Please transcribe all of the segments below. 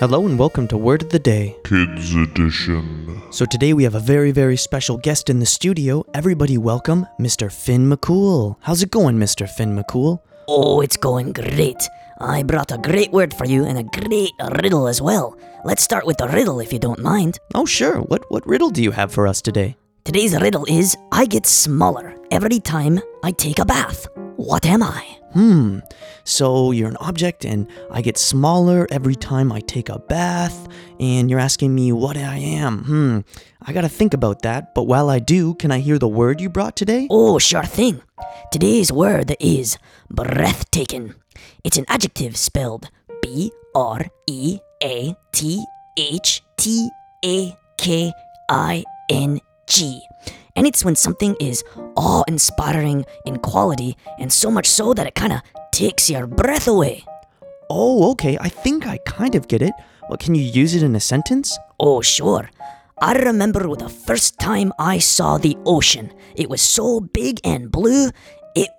Hello and welcome to Word of the Day. Kids Edition. So today we have a very, very special guest in the studio. Everybody welcome Mr. Finn McCool. How's it going, Mr. Finn McCool? Oh, it's going great. I brought a great word for you and a great riddle as well. Let's start with the riddle if you don't mind. Oh, sure. What what riddle do you have for us today? Today's riddle is I get smaller every time I take a bath. What am I? Hmm. So you're an object and I get smaller every time I take a bath and you're asking me what I am. Hmm. I got to think about that, but while I do, can I hear the word you brought today? Oh, sure thing. Today's word is breathtaking. It's an adjective spelled B R E A T H T A K I N G. And it's when something is awe inspiring in quality and so much so that it kind of takes your breath away. Oh, okay. I think I kind of get it. Well, can you use it in a sentence? Oh, sure. I remember the first time I saw the ocean. It was so big and blue, it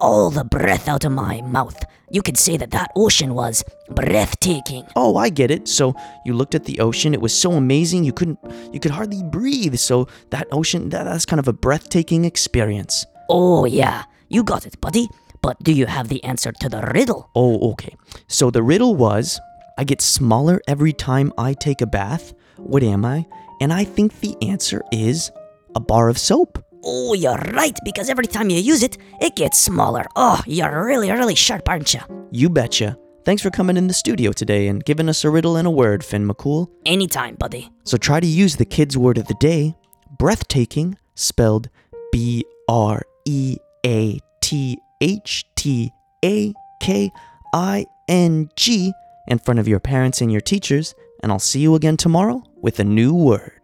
all the breath out of my mouth. You could say that that ocean was breathtaking. Oh, I get it. So you looked at the ocean. It was so amazing you couldn't you could hardly breathe. So that ocean that, that's kind of a breathtaking experience. Oh, yeah, you got it, buddy. But do you have the answer to the riddle? Oh, okay. So the riddle was I get smaller every time I take a bath. What am I? And I think the answer is a bar of soap. Oh, you're right, because every time you use it, it gets smaller. Oh, you're really, really sharp, aren't you? You betcha. Thanks for coming in the studio today and giving us a riddle and a word, Finn McCool. Anytime, buddy. So try to use the kids' word of the day, breathtaking, spelled B R E A T H T A K I N G, in front of your parents and your teachers, and I'll see you again tomorrow with a new word.